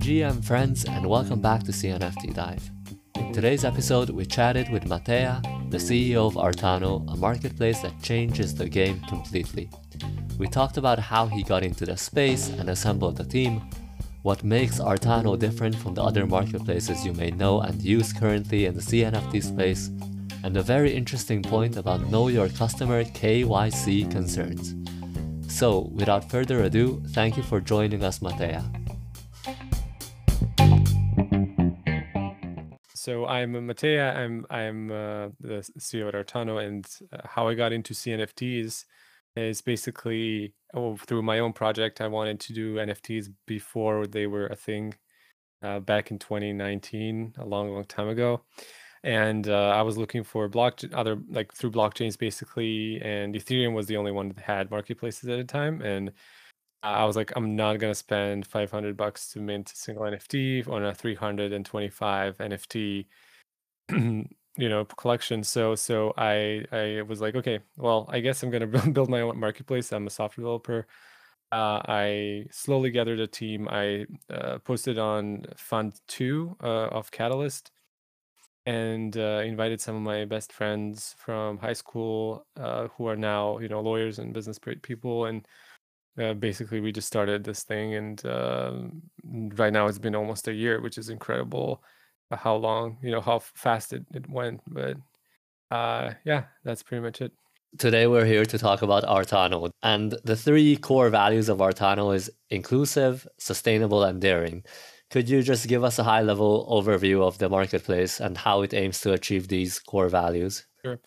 GM friends, and welcome back to CNFT Dive. In today's episode, we chatted with Mateja, the CEO of Artano, a marketplace that changes the game completely. We talked about how he got into the space and assembled the team, what makes Artano different from the other marketplaces you may know and use currently in the CNFT space, and a very interesting point about know your customer KYC concerns. So, without further ado, thank you for joining us, Mateja. So I'm Mateja. I'm I'm uh, the CEO at Artano, and uh, how I got into CNFTs is basically oh, through my own project. I wanted to do NFTs before they were a thing uh, back in 2019, a long, long time ago. And uh, I was looking for block other like through blockchains basically, and Ethereum was the only one that had marketplaces at the time. And I was like, I'm not gonna spend 500 bucks to mint a single NFT on a 325 NFT you know collection. So so i i was like okay well i guess i'm to build my own marketplace. I'm a software developer. Uh, i slowly gathered a team. I uh, posted on fund two uh, of catalyst and uh, invited some of my best friends from high school uh, who are now you know lawyers and business people and uh, basically we just started this thing and um, right now it's been almost a year which is incredible how long, you know, how fast it, it went. But uh, yeah, that's pretty much it. Today we're here to talk about Artano. And the three core values of Artano is inclusive, sustainable, and daring. Could you just give us a high level overview of the marketplace and how it aims to achieve these core values? Sure.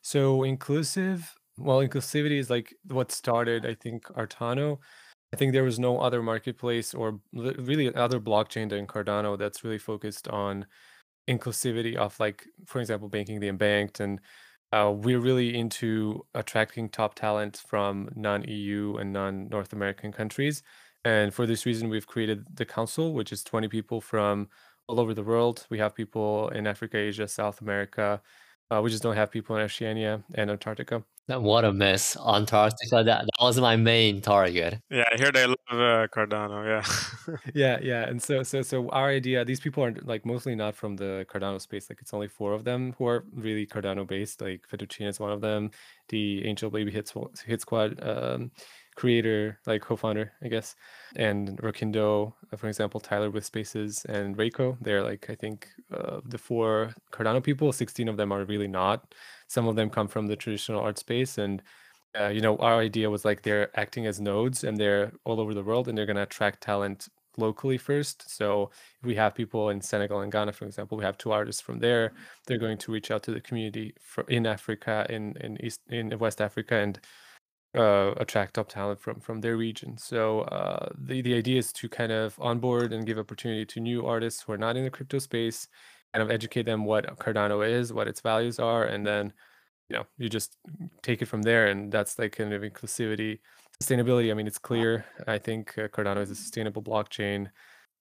So inclusive, well, inclusivity is like what started, I think, Artano. I think there was no other marketplace or really other blockchain than Cardano that's really focused on inclusivity of like, for example, banking the unbanked. And uh, we're really into attracting top talent from non-EU and non-North American countries. And for this reason, we've created the council, which is 20 people from all over the world. We have people in Africa, Asia, South America. Uh, we just don't have people in Oceania and Antarctica. What a mess. Antarctica, that, that was my main target. Yeah, I hear they love uh, Cardano. Yeah. yeah, yeah. And so, so, so our idea, these people are like mostly not from the Cardano space. Like it's only four of them who are really Cardano based. Like Fettuccine is one of them. The Angel Baby Hit, Hit Squad um, creator, like co-founder, I guess, and Rakindo, uh, for example, Tyler with Spaces and Reiko. They're like I think uh, the four Cardano people. Sixteen of them are really not. Some of them come from the traditional art space, and uh, you know our idea was like they're acting as nodes and they're all over the world, and they're to attract talent locally first. So if we have people in Senegal and Ghana, for example, we have two artists from there. They're going to reach out to the community for, in Africa, in in East in West Africa, and uh, attract top talent from from their region. So uh, the the idea is to kind of onboard and give opportunity to new artists who are not in the crypto space, kind of educate them what Cardano is, what its values are, and then you know you just take it from there. And that's like kind of inclusivity, sustainability. I mean, it's clear. I think uh, Cardano is a sustainable blockchain.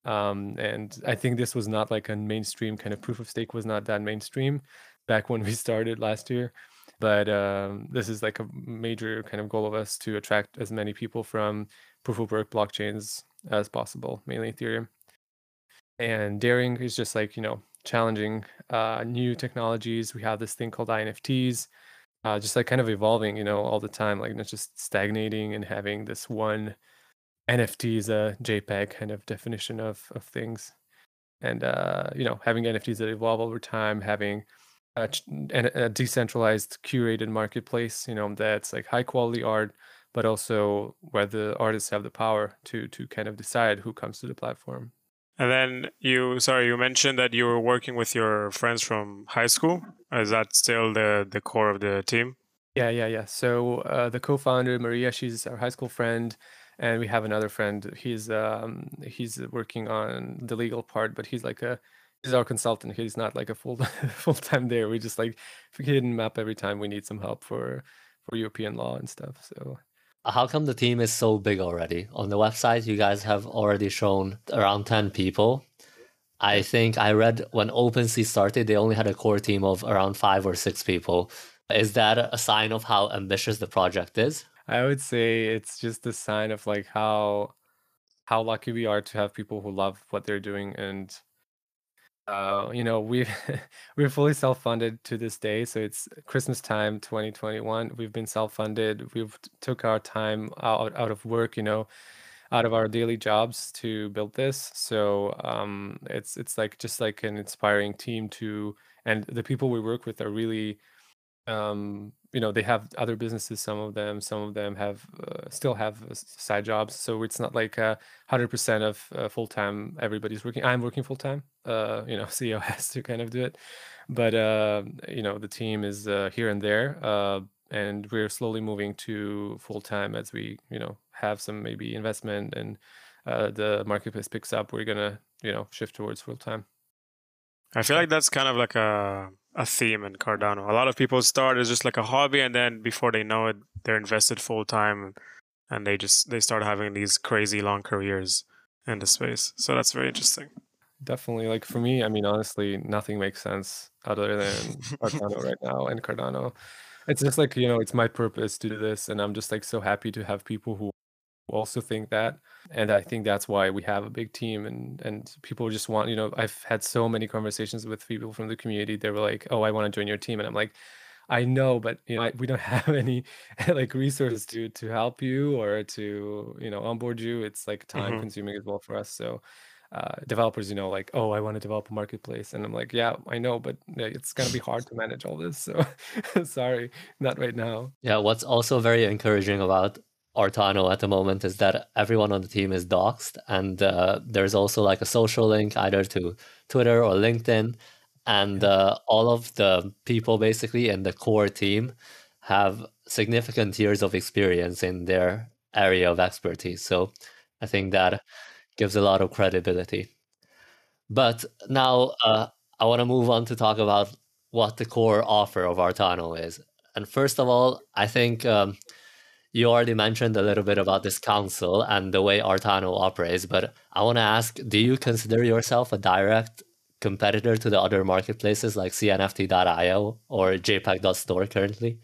Um, and I think this was not like a mainstream kind of proof of stake was not that mainstream back when we started last year but um, this is like a major kind of goal of us to attract as many people from proof of work blockchains as possible, mainly Ethereum. And daring is just like you know challenging uh, new technologies. We have this thing called INFTs, uh, just like kind of evolving, you know, all the time, like not just stagnating and having this one NFT is a JPEG kind of definition of of things, and uh, you know having NFTs that evolve over time, having a, a decentralized curated marketplace you know that's like high quality art but also where the artists have the power to to kind of decide who comes to the platform. And then you sorry you mentioned that you were working with your friends from high school. Is that still the the core of the team? Yeah yeah yeah. So uh, the co-founder maria she's our high school friend and we have another friend. He's um he's working on the legal part but he's like a he's our consultant. He's not like a full full time there. We just like him up every time we need some help for for European law and stuff. So how come the team is so big already? On the website, you guys have already shown around 10 people. I think I read when OpenSea started, they only had a core team of around five or six people. Is that a sign of how ambitious the project is? I would say it's just a sign of like how how lucky we are to have people who love what they're doing and uh, you know we've we're fully self-funded to this day so it's christmas time 2021 we've been self-funded we've took our time out, out of work you know out of our daily jobs to build this so um, it's it's like just like an inspiring team to and the people we work with are really um, you know they have other businesses some of them some of them have uh, still have uh, side jobs so it's not like hundred percent of uh, full-time everybody's working i'm working full-time uh, you know ceo has to kind of do it but uh, you know the team is uh, here and there and we're slowly moving to full-time as we you know have some maybe investment and the marketplace picks up we're gonna you know shift towards full-time i feel like that's kind of like a a theme in Cardano. A lot of people start as just like a hobby, and then before they know it, they're invested full time, and they just they start having these crazy long careers in the space. So that's very interesting. Definitely, like for me, I mean, honestly, nothing makes sense other than Cardano right now and Cardano. It's just like you know, it's my purpose to do this, and I'm just like so happy to have people who also think that and i think that's why we have a big team and and people just want you know i've had so many conversations with people from the community they were like oh i want to join your team and i'm like i know but you know I, we don't have any like resources to to help you or to you know onboard you it's like time mm-hmm. consuming as well for us so uh, developers, you know, like, oh, I want to develop a marketplace, and I'm like, yeah, I know, but it's gonna be hard to manage all this. So, sorry, not right now. Yeah, what's also very encouraging about Artano at the moment is that everyone on the team is doxxed, and uh, there's also like a social link either to Twitter or LinkedIn, and uh, all of the people basically in the core team have significant years of experience in their area of expertise. So I think that gives a lot of credibility. But now uh, I want to move on to talk about what the core offer of Artano is. And first of all, I think um, you already mentioned a little bit about this council and the way Artano operates, but I want to ask do you consider yourself a direct competitor to the other marketplaces like cnft.io or jpeg.store currently?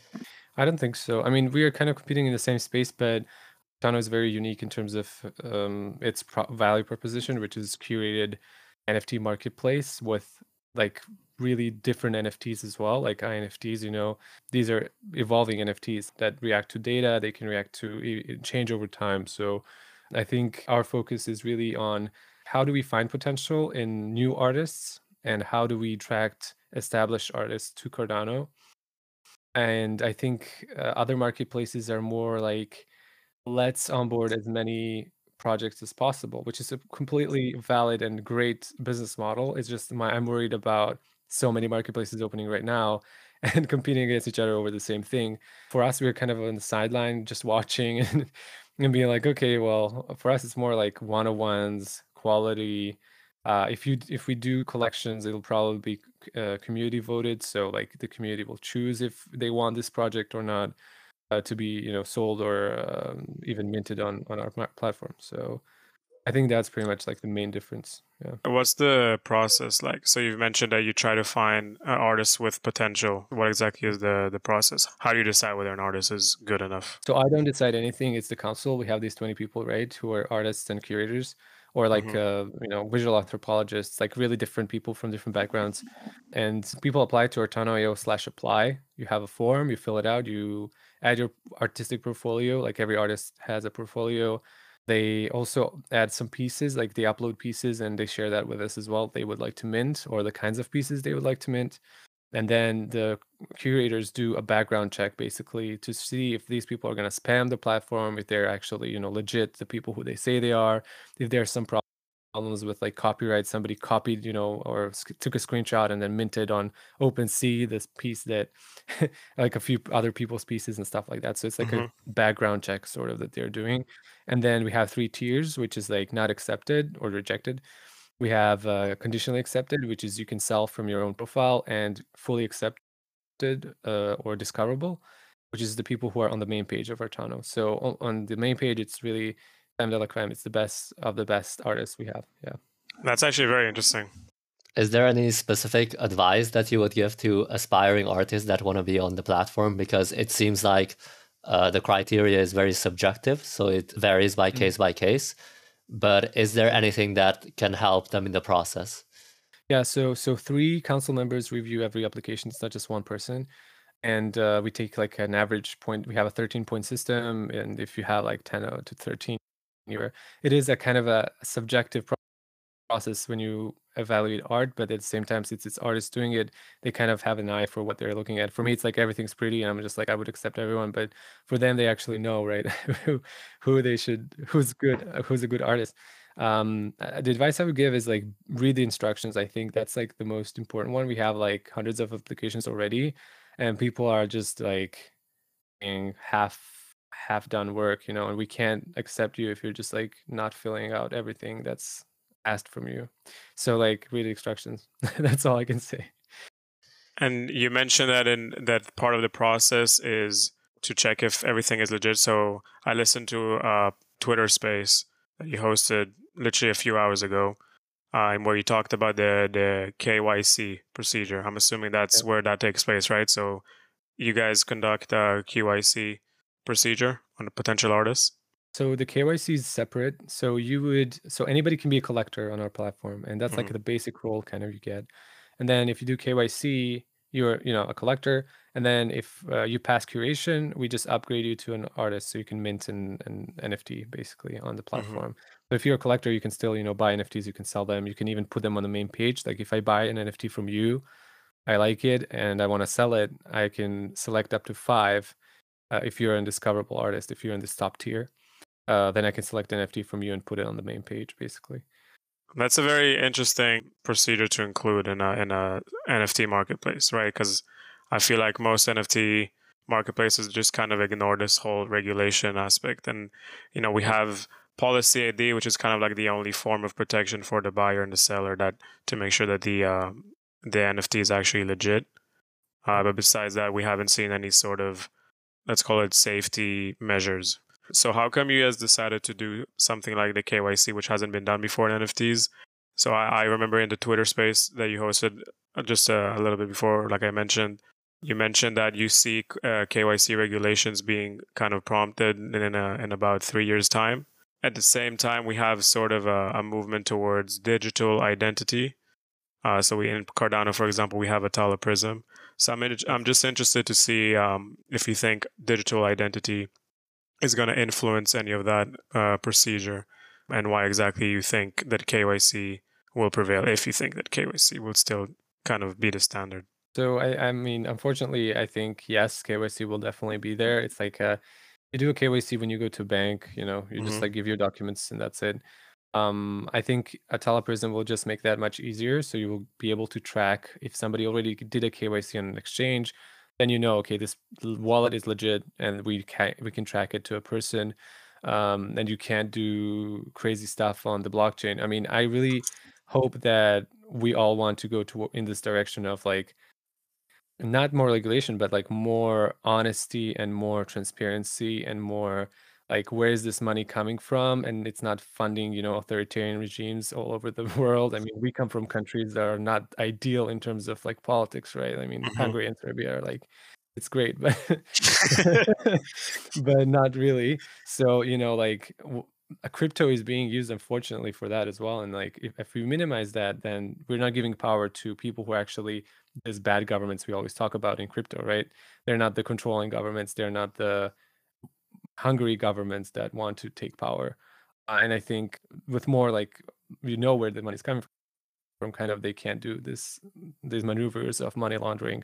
I don't think so. I mean, we are kind of competing in the same space, but Artano is very unique in terms of um, its pro- value proposition, which is curated NFT marketplace with like really different NFTs as well, like INFTs. You know, these are evolving NFTs that react to data. They can react to change over time. So, I think our focus is really on how do we find potential in new artists and how do we attract established artists to Cardano. And I think uh, other marketplaces are more like let's onboard as many projects as possible, which is a completely valid and great business model. It's just my I'm worried about so many marketplaces opening right now and competing against each other over the same thing. For us, we are kind of on the sideline, just watching and, and being like, okay, well, for us, it's more like one on ones, quality. Uh, if you if we do collections, it'll probably be uh, community voted. So like the community will choose if they want this project or not uh, to be you know sold or um, even minted on on our platform. So I think that's pretty much like the main difference. Yeah. What's the process like? So you've mentioned that you try to find uh, artists with potential. What exactly is the the process? How do you decide whether an artist is good enough? So I don't decide anything. It's the council. We have these 20 people, right, who are artists and curators or like mm-hmm. uh, you know visual anthropologists like really different people from different backgrounds and people apply to artano.io slash apply you have a form you fill it out you add your artistic portfolio like every artist has a portfolio they also add some pieces, like they upload pieces and they share that with us as well. They would like to mint or the kinds of pieces they would like to mint. And then the curators do a background check basically to see if these people are going to spam the platform, if they're actually, you know, legit, the people who they say they are, if there's some problem problems with like copyright. Somebody copied, you know, or took a screenshot and then minted on OpenSea this piece that, like a few other people's pieces and stuff like that. So it's like mm-hmm. a background check sort of that they're doing. And then we have three tiers, which is like not accepted or rejected. We have uh, conditionally accepted, which is you can sell from your own profile, and fully accepted uh, or discoverable, which is the people who are on the main page of Artano. So on, on the main page, it's really Creme de la Creme. It's the best of the best artists we have. Yeah. That's actually very interesting. Is there any specific advice that you would give to aspiring artists that want to be on the platform? Because it seems like uh, the criteria is very subjective, so it varies by Mhm. case by case. But is there anything that can help them in the process? Yeah, so so three council members review every application. It's not just one person, and uh, we take like an average point. We have a 13 point system, and if you have like 10 to 13, it is a kind of a subjective process when you evaluate art, but at the same time, since it's artists doing it, they kind of have an eye for what they're looking at. For me, it's like everything's pretty, and I'm just like I would accept everyone, but for them, they actually know right who who they should who's good uh, who's a good artist. Um uh, the advice i would give is like read the instructions. I think that's like the most important one. We have like hundreds of applications already and people are just like doing half half done work you know and we can't accept you if you're just like not filling out everything that's asked from you so like read the instructions that's all i can say And you mentioned that in that part of the process is to check if everything is legit. So I listened to a Twitter space that you hosted literally a few hours ago, uh, where you talked about the the KYC procedure. I'm assuming that's Yeah. where that takes place, right? So you guys conduct a KYC procedure on a potential artist. So the KYC is separate. So you would so anybody can be a collector on our platform, and that's like Mhm. the basic role kind of you get. And then if you do KYC, you're you know a collector. And then if uh, you pass curation, we just upgrade you to an artist, so you can mint an, an NFT basically on the platform. But if you're a collector, you can still you know buy NFTs. You can sell them. You can even put them on the main page. Like if I buy an NFT from you, I like it and I want to sell it, I can select up to five. Uh, if you're an discoverable artist, if you're in this top tier uh, then I can select NFT from you and put it on the main page, basically. That's a very interesting procedure to include in a in a NFT marketplace, right? Because I feel like most NFT marketplaces just kind of ignore this whole regulation aspect, and you know we have policy ID, which is kind of like the only form of protection for the buyer and the seller that to make sure that the uh, the NFT is actually legit. Uh, but besides that, we haven't seen any sort of let's call it safety measures so how come you guys decided to do something like the KYC, which hasn't been done before in NFTs? So I, I remember in the Twitter space that you hosted uh, just a, a little bit before, like I mentioned, you mentioned that you see uh, KYC regulations being kind of prompted in, in, a, in about three years' time. At the same time, we have sort of a, a movement towards digital identity. Uh, so we in Cardano, for example, we have Atala Prism. So I'm in, I'm just interested to see um, if you think digital identity is going to influence any of that uh, procedure and why exactly you think that KYC will prevail if you think that KYC will still kind of be the standard. So I, I mean, unfortunately, I think yes, KYC will definitely be there. It's like uh, you do a KYC when you go to a bank. You know, you Mhm. just like give your documents and that's it. Um, I think Atala Prism will just make that much easier. So you will be able to track if somebody already did a KYC on an exchange, then you know, okay, this wallet is legit, and we can we can track it to a person. Um, and you can't do crazy stuff on the blockchain. I mean, I really hope that we all want to go to in this direction of like not more regulation, but like more honesty and more transparency and more like where is this money coming from? And it's not funding you know authoritarian regimes all over the world. I mean we come from countries that are not ideal in terms of like politics right? I mean Mhm. hungary and serbia are like it's great but but not really. So you know like w- a crypto is being used unfortunately for that as well. And like if, if we minimize that then we're not giving power to people who are actually these bad governments we always talk about in crypto right? They're not the controlling governments. They're not the hungry governments that want to take power uh, and i think with more like you know where the money's coming from kind of they can't do this these maneuvers of money laundering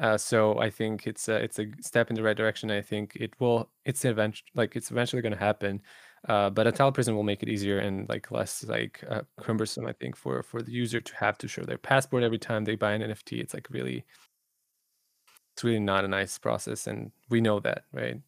uh, so I think it's a, it's a step in the right direction. I think it will. It's event like it's eventually going to happen. Uh, but Atala Prism will make it easier and like less like uh, cumbersome. I think for for the user to have to show their passport every time they buy an NFT. It's like really, it's really not a nice process, and we know that, right?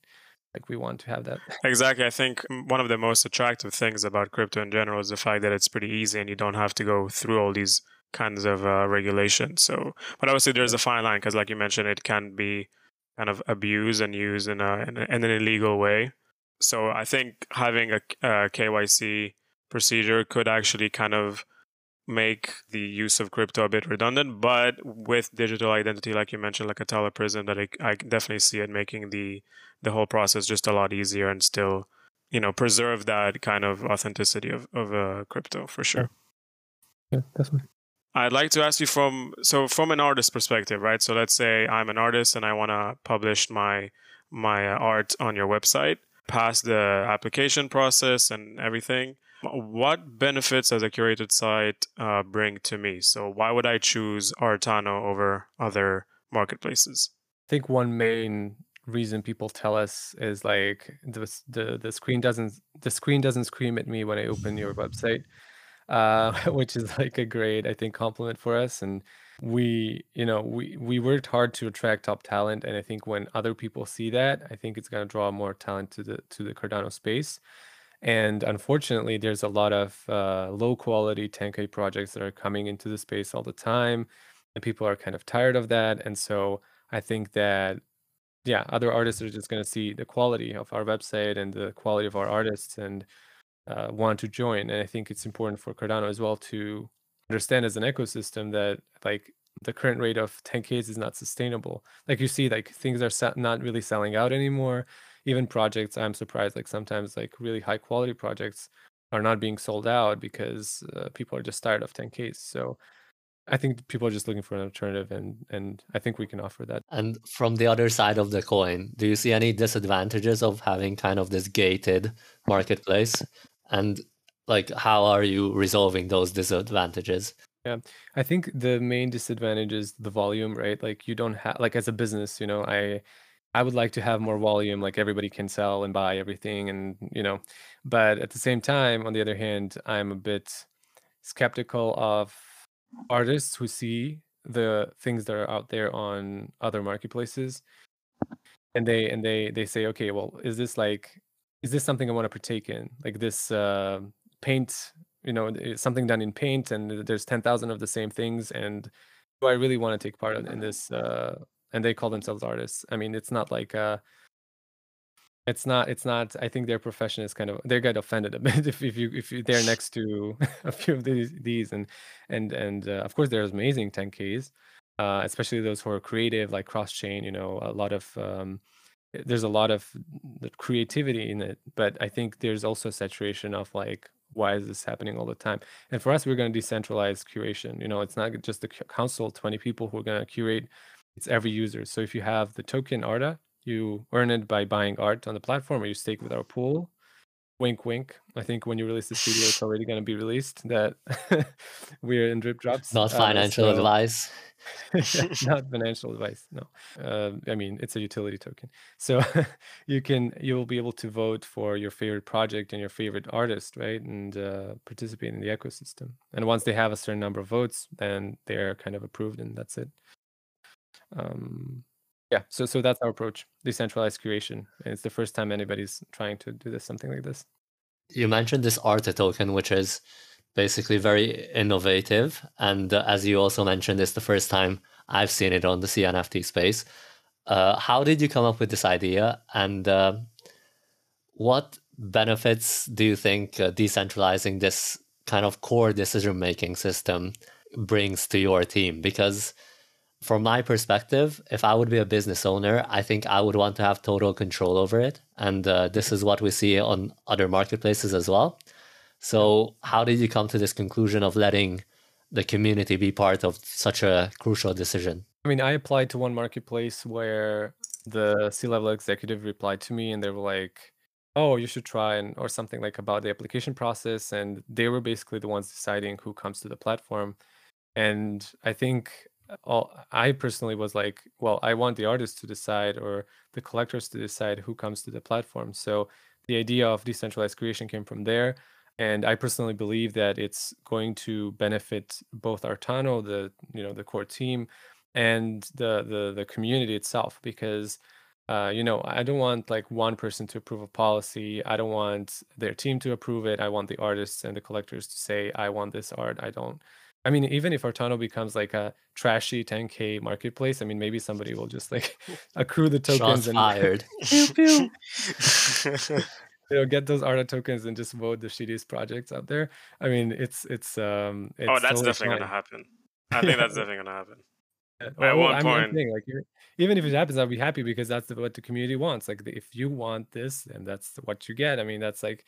Like we want to have that. Exactly. I think one of the most attractive things about crypto in general is the fact that it's pretty easy and you don't have to go through all these kinds of uh, regulations. So, but obviously there's a fine line because, like you mentioned, it can be kind of abused and used in, a, in, a, in an illegal way. So I think having a, a KYC procedure could actually kind of make the use of crypto a bit redundant, but with digital identity, like you mentioned, like Atala Prism, that I, I definitely see it making the the whole process just a lot easier and still, you know, preserve that kind of authenticity of of uh, crypto for sure. Yeah, definitely. I'd like to ask you from so from an artist perspective, right? So let's say I'm an artist and I want to publish my my uh, art on your website, pass the application process and everything. What benefits does a curated site uh, bring to me? So why would I choose Artano over other marketplaces? I think one main reason people tell us is like the the, the screen doesn't the screen doesn't scream at me when I open your website uh, which is like a great, I think, compliment for us. And we, you know, we we worked hard to attract top talent, and I think when other people see that, I think it's to draw more talent to the to the Cardano space. And unfortunately, there's a lot of uh, low quality 10K projects that are coming into the space all the time, and people are kind of tired of that. And so I think that yeah, other artists are just going to see the quality of our website and the quality of our artists and uh, want to join. And I think it's important for Cardano as well to understand as an ecosystem that like the current rate of 10Ks is not sustainable. Like you see, like things are not really selling out anymore. Even projects, I'm surprised, like sometimes like really high quality projects are not being sold out because uh, people are just tired of 10Ks. So I think people are just looking for an alternative, and and I think we can offer that. And from the other side of the coin, do you see any disadvantages of having kind of this gated marketplace? and like how are you resolving those disadvantages yeah i think the main disadvantage is the volume right like you don't have like as a business you know i i would like to have more volume like everybody can sell and buy everything and you know but at the same time on the other hand i'm a bit skeptical of artists who see the things that are out there on other marketplaces and they and they they say okay well is this like is this something I want to partake in? Like this uh, paint, you know, something done in paint, and there's ten thousand of the same things, and do I really want to take part in this? Uh, and they call themselves artists. I mean, it's not like uh, it's not it's not i think their profession is kind of they get offended a bit if, if you if you, they're next to a few of these these and and and uh, of course there's amazing 10ks uh, especially those who are creative like cross chain you know a lot of um, there's a lot of creativity in it but i think there's also saturation of like why is this happening all the time and for us we're going to decentralize curation you know it's not just the council 20 people who are going to curate it's every user. So if you have the token arta you earn it by buying art on the platform or you stake with our pool. Wink wink. I think when you release the studio it's already going to be released that we're in drip drops. Not financial uh, so, advice. Not financial advice no. Uh, i mean it's a utility token. So you can you will be able to vote for your favorite project and your favorite artist right and uh, participate in the ecosystem. And once they have a certain number of votes then they're kind of approved and that's it um yeah. so so that's our approach decentralized curation and it's the first time anybody's trying to do this something like this. You mentioned this Arta token which is basically very innovative and uh, as you also mentioned it's the first time i've seen it on the cnft space. Uh, how did you come up with this idea and uh, what benefits do you think uh, decentralizing this kind of core decision making system brings to your team? Because from my perspective, if I would be a business owner, I think I would want to have total control over it. And uh, this is what we see on other marketplaces as well. So, how did you come to this conclusion of letting the community be part of such a crucial decision? I mean, I applied to one marketplace where the C level executive replied to me and they were like, oh, you should try and or something like about the application process. And they were basically the ones deciding who comes to the platform. And I think all I personally was like, well, I want the artists to decide or the collectors to decide who comes to the platform. So the idea of decentralized curation came from there. And I personally believe that it's going to benefit both Artano, the you know the core team, and the the the community itself because uh, you know I don't want like one person to approve a policy. I don't want their team to approve it. I want the artists and the collectors to say I want this art. I don't I mean, even if Artano becomes like a trashy 10k marketplace, I mean, maybe somebody will just like accrue the tokens Shots and fired. you know get those ARTA tokens and just vote the shittiest projects out there. I mean, it's it's um. It's oh, that's totally definitely fine. gonna happen. I think Yeah. that's definitely gonna happen. Yeah, At one I mean, point- saying, like, even- even if it happens, I'll be happy because that's what the community wants. Like, if you want this, and that's what you get. I mean, that's like,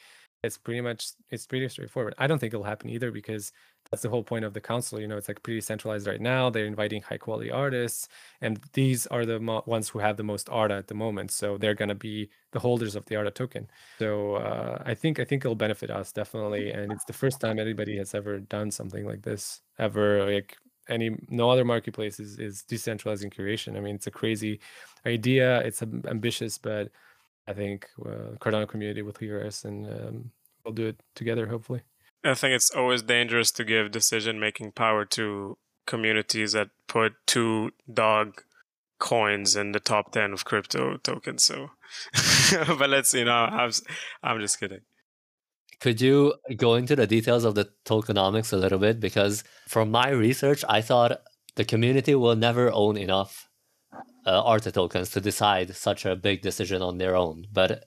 it's pretty much, it's pretty straightforward. I don't think it'll happen either because that's the whole point of the council. You know, it's like pretty centralized right now. They're inviting high quality artists, and these are the mo- ones who have the most ARTA at the moment. So they're gonna be the holders of the ARTA token. So uh, I think I think it'll benefit us definitely, and it's the first time anybody has ever done something like this ever. Like any no other marketplace is, is decentralizing curation. I mean, it's a crazy idea. It's ambitious, but I think uh, Cardano community will hear us, and um, we'll do it together. Hopefully. I think it's always dangerous to give decision making power to communities that put two dog coins in the top 10 of crypto tokens. So, but let's, you know, I'm, s- I'm just kidding. Could you go into the details of the tokenomics a little bit? Because from my research, I thought the community will never own enough uh, ARTA tokens to decide such a big decision on their own. But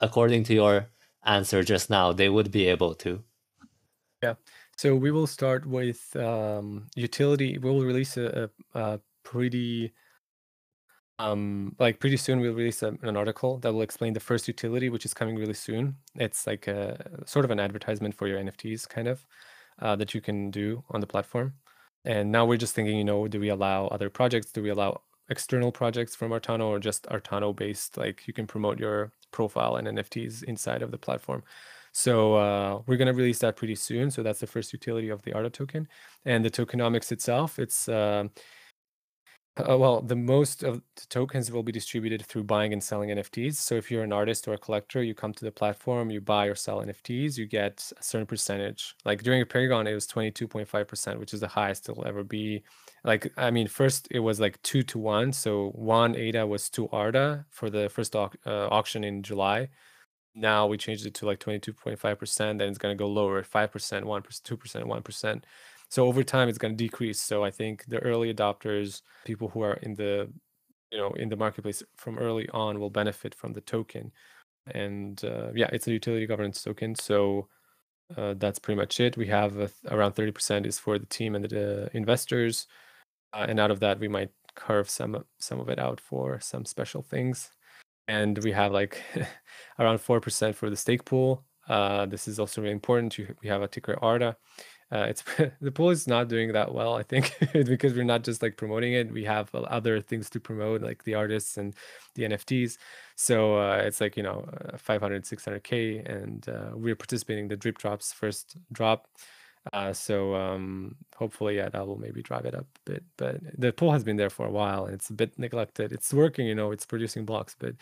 according to your answer just now, they would be able to. Yeah. So we will start with um, utility. We will release a, a, a pretty, um, like pretty soon. We'll release a, an article that will explain the first utility, which is coming really soon. It's like a sort of an advertisement for your NFTs, kind of, uh, that you can do on the platform. And now we're just thinking, you know, do we allow other projects? Do we allow external projects from Artano or just Artano based? Like you can promote your profile and NFTs inside of the platform. So uh, we're going to release that pretty soon. So that's the first utility of the ARTA token, and the tokenomics itself. It's um uh, well, the most of the tokens will be distributed through buying and selling NFTs. So if you're an artist or a collector, you come to the platform, you buy or sell NFTs, you get a certain percentage. Like during Apeirogon, it was 22.5%, which is the highest it'll ever be. Like, I mean, first it was like two to one. So one ADA was two ARTA for the first au- uh, auction in July. Now we changed it to like 22.5% then it's going to go lower 5% 1% 2% 1% so over time it's going to decrease. So i think the early adopters people who are in the you know in the marketplace from early on will benefit from the token. And uh, yeah it's a utility governance token so uh, that's pretty much it. We have th- around 30% is for the team and the uh, investors uh, and out of that we might carve some some of it out for some special things and we have like around 4% for the stake pool. Uh, this is also really important. We have a ticker ARTA. Uh, it's the pool is not doing that well, I think, because we're not just like promoting it. We have other things to promote, like the artists and the NFTs. So uh, it's like you know, uh, 500, 600k, and uh, we're participating in the drip drops first drop. Uh, so um, hopefully, yeah, that will maybe drive it up a bit. But the pool has been there for a while, and it's a bit neglected. It's working, you know, it's producing blocks, but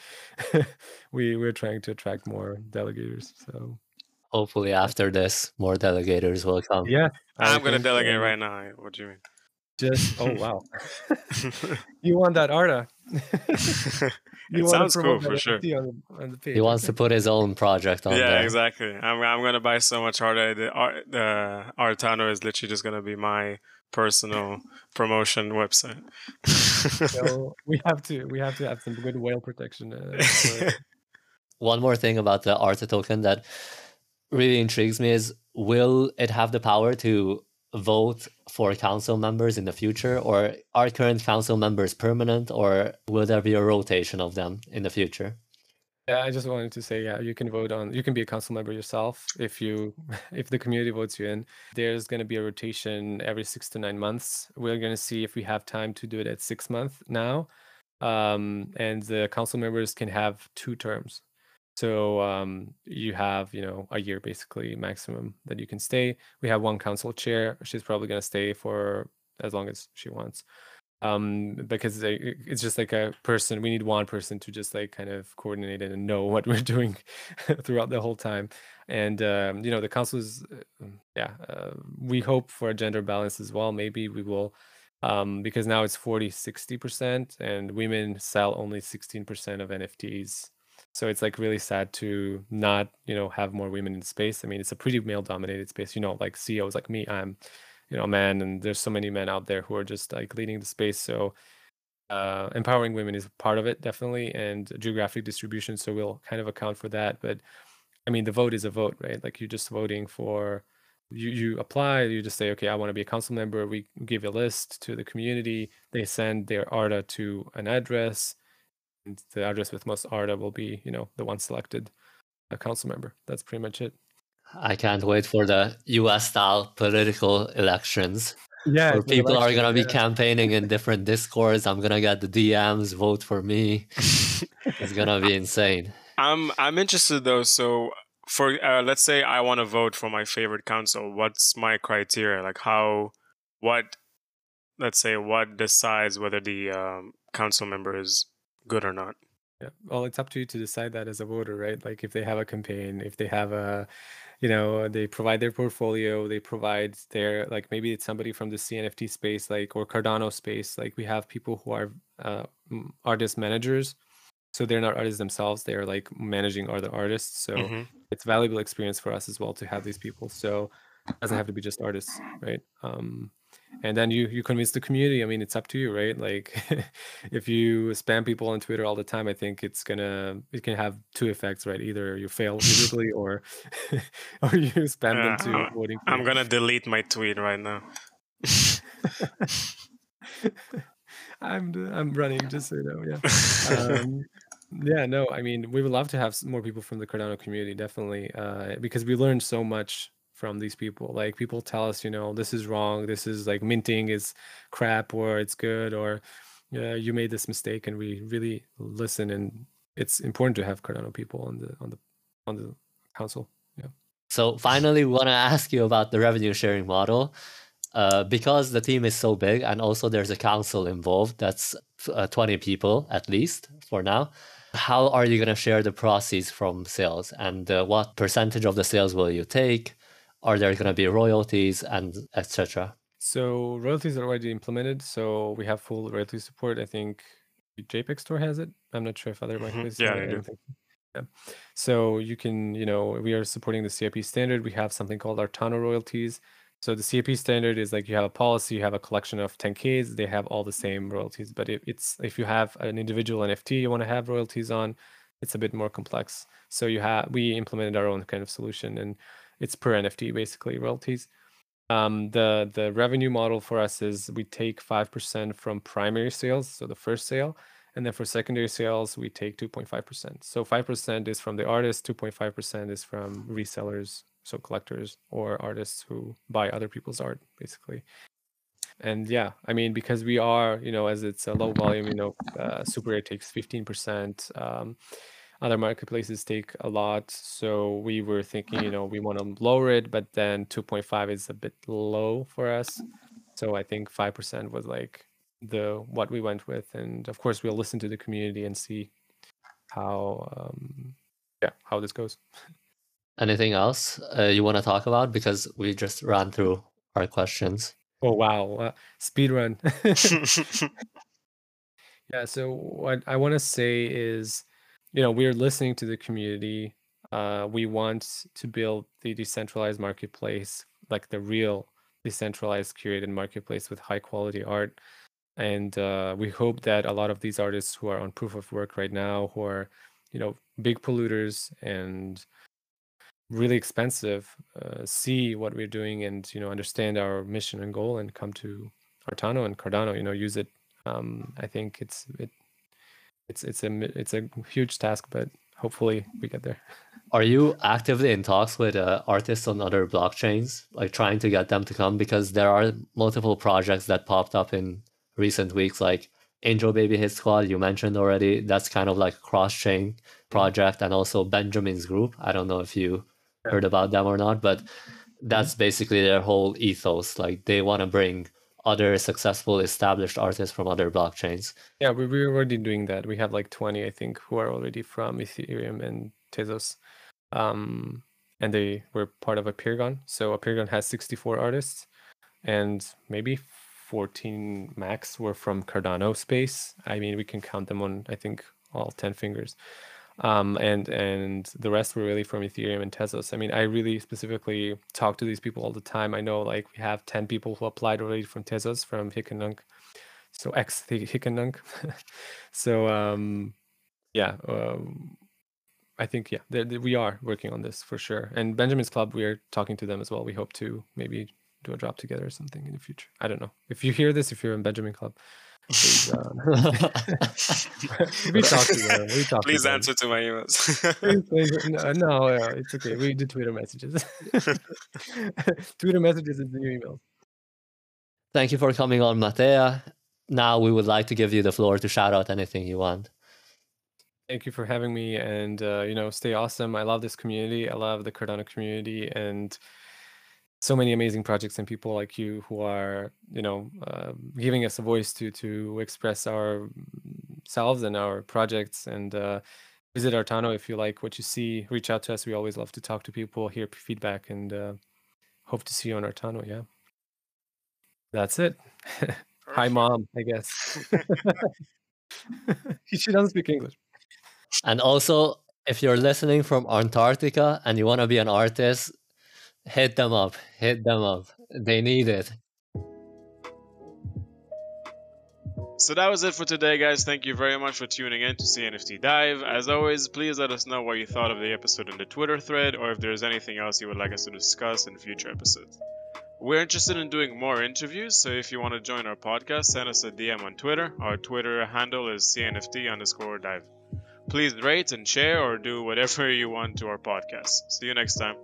we we're trying to attract more delegators. So Hopefully, after this, more delegators will come. yeah, I I'm going to delegate right now. What do you mean? Just oh wow, you want that Arta? It sounds cool for sure. On the, on the page. He wants to put his own project on yeah, there. exactly. I'm I'm gonna buy so much art. The Ar- the Artano is literally just gonna be my personal promotion website. So we have to we have to have some good whale protection. Uh, for- One more thing about the ARTA token that really intrigues me is will it have the power to vote for council members in the future or are current council members permanent or will there be a rotation of them in the future Yeah, I just wanted to say, yeah, you can vote on. You can be a council member yourself if you, if the community votes you in. There's going to be a rotation every six to nine months. We're going to see if we have time to do it at six months now, um, and the council members can have two terms. So um, you have, you know, a year basically maximum that you can stay. We have one council chair. She's probably going to stay for as long as she wants um because it's just like a person we need one person to just like kind of coordinate it and know what we're doing throughout the whole time and um you know the council is uh, um, yeah uh, we hope for a gender balance as well maybe we will um because now it's 40 60 percent and women sell only 16 percent of nfts so it's like really sad to not you know have more women in space. I mean it's a pretty male dominated space you know like ceos like me i'm you know a man and there's so many men out there who are just like leading the space. So uh, empowering women is part of it definitely and geographic distribution so we'll kind of account for that. But I mean, the vote is a vote, right? Like you're just voting for you you apply you just say okay i want to be a council member. We give a list to the community. They send their ARTA to an address and the address with most ARTA will be you know the one selected a council member. That's pretty much it. I can't wait for the us style political elections. Yeah where people election, are going to be yeah. campaigning in different discords i'm going to get the dms vote for me. It's going to be insane. I'm i'm interested though. So for uh, let's say I want to vote for my favorite council. What's my criteria? Like how, what, let's say what decides whether the um, council member is good or not. Yeah. Well, it's up to you to decide that as a voter, right? Like if they have a campaign, if they have a, you know, they provide their portfolio, they provide their like maybe it's somebody from the CNFT space, like or Cardano space. Like we have people who are uh, artist managers so they're not artists themselves they're like managing other artists so mm-hmm. it's valuable experience for us as well to have these people so it doesn't have to be just artists right um and then you you convince the community i mean it's up to you right like if you spam people on twitter all the time i think it's gonna it can have two effects right either you fail miserably or or you spam them to I'm, voting i'm gonna delete my tweet right now I'm I'm running just so you know. Yeah. Um, yeah. No, I mean, we would love to have more people from the Cardano community, definitely, uh, because we learned so much from these people. Like people tell us, you know, this is wrong. This is like minting is crap, or it's good, or you made this mistake, and we really listen. And it's important to have Cardano people on the on the on the council. Yeah. So finally, we want to ask you about the revenue sharing model. Uh, because the team is so big and also there's a council involved that's uh, 20 people at least for now how are you going to share the proceeds from sales and uh, what percentage of the sales will you take are there going to be royalties and etc so royalties are already implemented so we have full royalty support i think jpeg store has it i'm not sure if other marketplaces mm-hmm. yeah, do. Yeah. So you can, you know, we are supporting the CIP standard. We have something called Artano royalties. So the CIP standard is like you have a policy, you have a collection of 10Ks, they have all the same royalties. But if it's if you have an individual NFT you want to have royalties on, it's a bit more complex. So you have we implemented our own kind of solution and it's per NFT basically royalties. Um, the the revenue model for us is we take five percent from primary sales, so the first sale, and then for secondary sales we take two point five percent. So five percent is from the artist, two point five percent is from resellers so collectors or artists who buy other people's art basically and yeah i mean because we are you know as it's a low volume you know uh, super takes 15% um, other marketplaces take a lot so we were thinking you know we want to lower it but then 2.5 is a bit low for us so i think 5% was like the what we went with and of course we'll listen to the community and see how um, yeah how this goes Anything else uh, you want to talk about? Because we just ran through our questions. Oh wow, uh, speed run. yeah. So what I want to say is, you know, we're listening to the community. Uh, we want to build the decentralized marketplace, like the real decentralized curated marketplace with high quality art. And uh, we hope that a lot of these artists who are on proof of work right now, who are, you know, big polluters and really expensive uh, see what we're doing and you know understand our mission and goal and come to Artano and Cardano you know use it um, I think it's it it's it's a it's a huge task but hopefully we get there are you actively in talks with uh, artists on other blockchains like trying to get them to come because there are multiple projects that popped up in recent weeks like angel baby hit squad you mentioned already that's kind of like a cross chain mm-hmm. project and also benjamin's group i don't know if you heard about them or not, but that's mm-hmm. basically their whole ethos. Like they want to bring other successful established artists from other blockchains. Yeah, we, we're already doing that. We have like 20, I think, who are already from Ethereum and Tezos. Um, and they were part of Apeirogon. So Apeirogon has 64 artists and maybe 14 max were from Cardano space. I mean, we can count them on, I think, all 10 fingers um, and and the rest were really from Ethereum and Tezos. I mean, I really specifically talk to these people all the time. I know like we have ten people who applied already from Tezos from Hic et Nunc, so ex Hic et Nunc. so um, yeah, um, I think yeah, they they- we are working on this for sure. And Benjamin's Club, we are talking to them as well. We hope to maybe do a drop together or something in the future. I don't know. If you hear this, if you're in Benjamin Club, please, uh, we talk to them. We talk. to Please them. answer to my emails. Please, please, no, no, uh, it's okay. We do Twitter messages. Twitter messages is the new email. Thank you for coming on, Mateja. Now we would like to give you the floor to shout out anything you want. Thank you for having me, and uh, you know, stay awesome. I love this community. I love the Cardano community, and so many amazing projects and people like you who are, you know, uh, giving us a voice to to express our selves and our projects. And uh, visit Artano if you like what you see. Reach out to us. We always love to talk to people, hear feedback, and uh, hope to see you on Artano. Yeah, that's it. Hi, mom. I guess she doesn't speak English. And also, if you're listening from Antarctica and you want to be an artist, hit them up. Hit them up. They need it. So that was it for today, guys. Thank you very much for tuning in to CNFT Dive. As always, please let us know what you thought of the episode in the Twitter thread or if there's anything else you would like us to discuss in future episodes. We're interested in doing more interviews, so if you want to join our podcast, send us a DM on Twitter. Our Twitter handle is CNFT underscore dive. Please rate and share or do whatever you want to our podcast. See you next time.